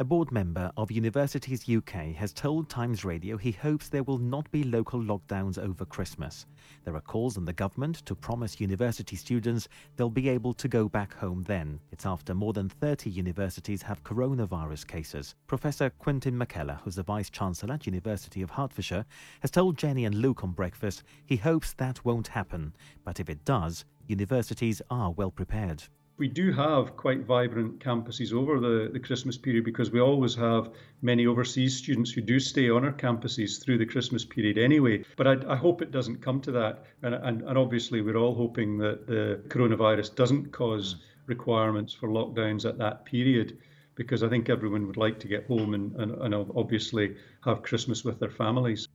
A board member of Universities UK has told Times Radio he hopes there will not be local lockdowns over Christmas. There are calls on the government to promise university students they'll be able to go back home then. It's after more than 30 universities have coronavirus cases. Professor Quentin McKellar, who's the Vice Chancellor at University of Hertfordshire, has told Jenny and Luke on breakfast he hopes that won't happen. But if it does, universities are well prepared we do have quite vibrant campuses over the, the Christmas period because we always have many overseas students who do stay on our campuses through the Christmas period anyway. But I, I hope it doesn't come to that. And, and, and, obviously, we're all hoping that the coronavirus doesn't cause requirements for lockdowns at that period because I think everyone would like to get home and, and, and obviously have Christmas with their families.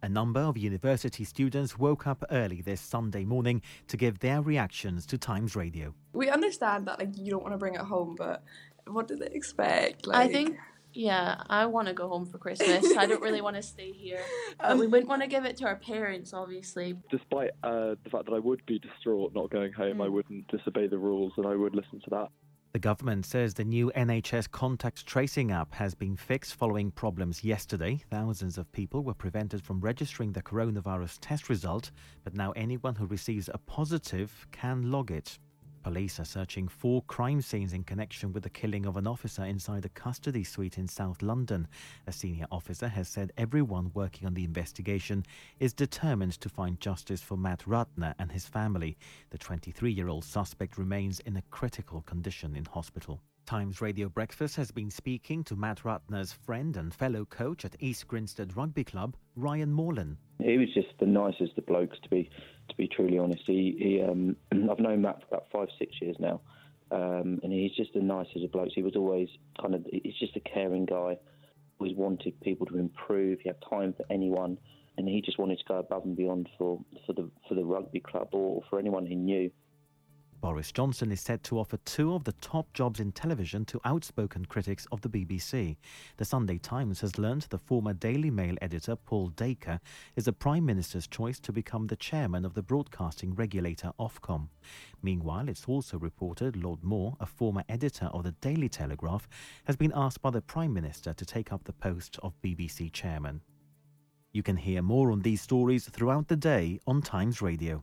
A number of university students woke up early this Sunday morning to give their reactions to Times Radio. We understand that like you don't want to bring it home, but what do they expect? Like... I think yeah, I want to go home for Christmas. I don't really want to stay here. But um, we wouldn't want to give it to our parents, obviously. Despite uh, the fact that I would be distraught not going home, mm. I wouldn't disobey the rules and I would listen to that. The government says the new NHS contact tracing app has been fixed following problems yesterday. Thousands of people were prevented from registering the coronavirus test result, but now anyone who receives a positive can log it. Police are searching four crime scenes in connection with the killing of an officer inside a custody suite in South London. A senior officer has said everyone working on the investigation is determined to find justice for Matt Ratana and his family. The 23 year old suspect remains in a critical condition in hospital. Times Radio Breakfast has been speaking to Matt Ratana's friend and fellow coach at East Grinstead Rugby Club, Ryan Morlan. He was just the nicest of blokes, to be to be truly honest. He, he um, I've known Matt for about five, six years now, um, and he's just the nicest of blokes. He was always kind of, he's just a caring guy. Always wanted people to improve. He had time for anyone, and he just wanted to go above and beyond for for the for the rugby club or for anyone he knew. Boris Johnson is set to offer two of the top jobs in television to outspoken critics of the BBC. The Sunday Times has learnt the former Daily Mail editor Paul Dacre is the Prime Minister's choice to become the chairman of the broadcasting regulator Ofcom. Meanwhile, it's also reported Lord Moore, a former editor of the Daily Telegraph, has been asked by the Prime Minister to take up the post of BBC chairman. You can hear more on these stories throughout the day on Times Radio.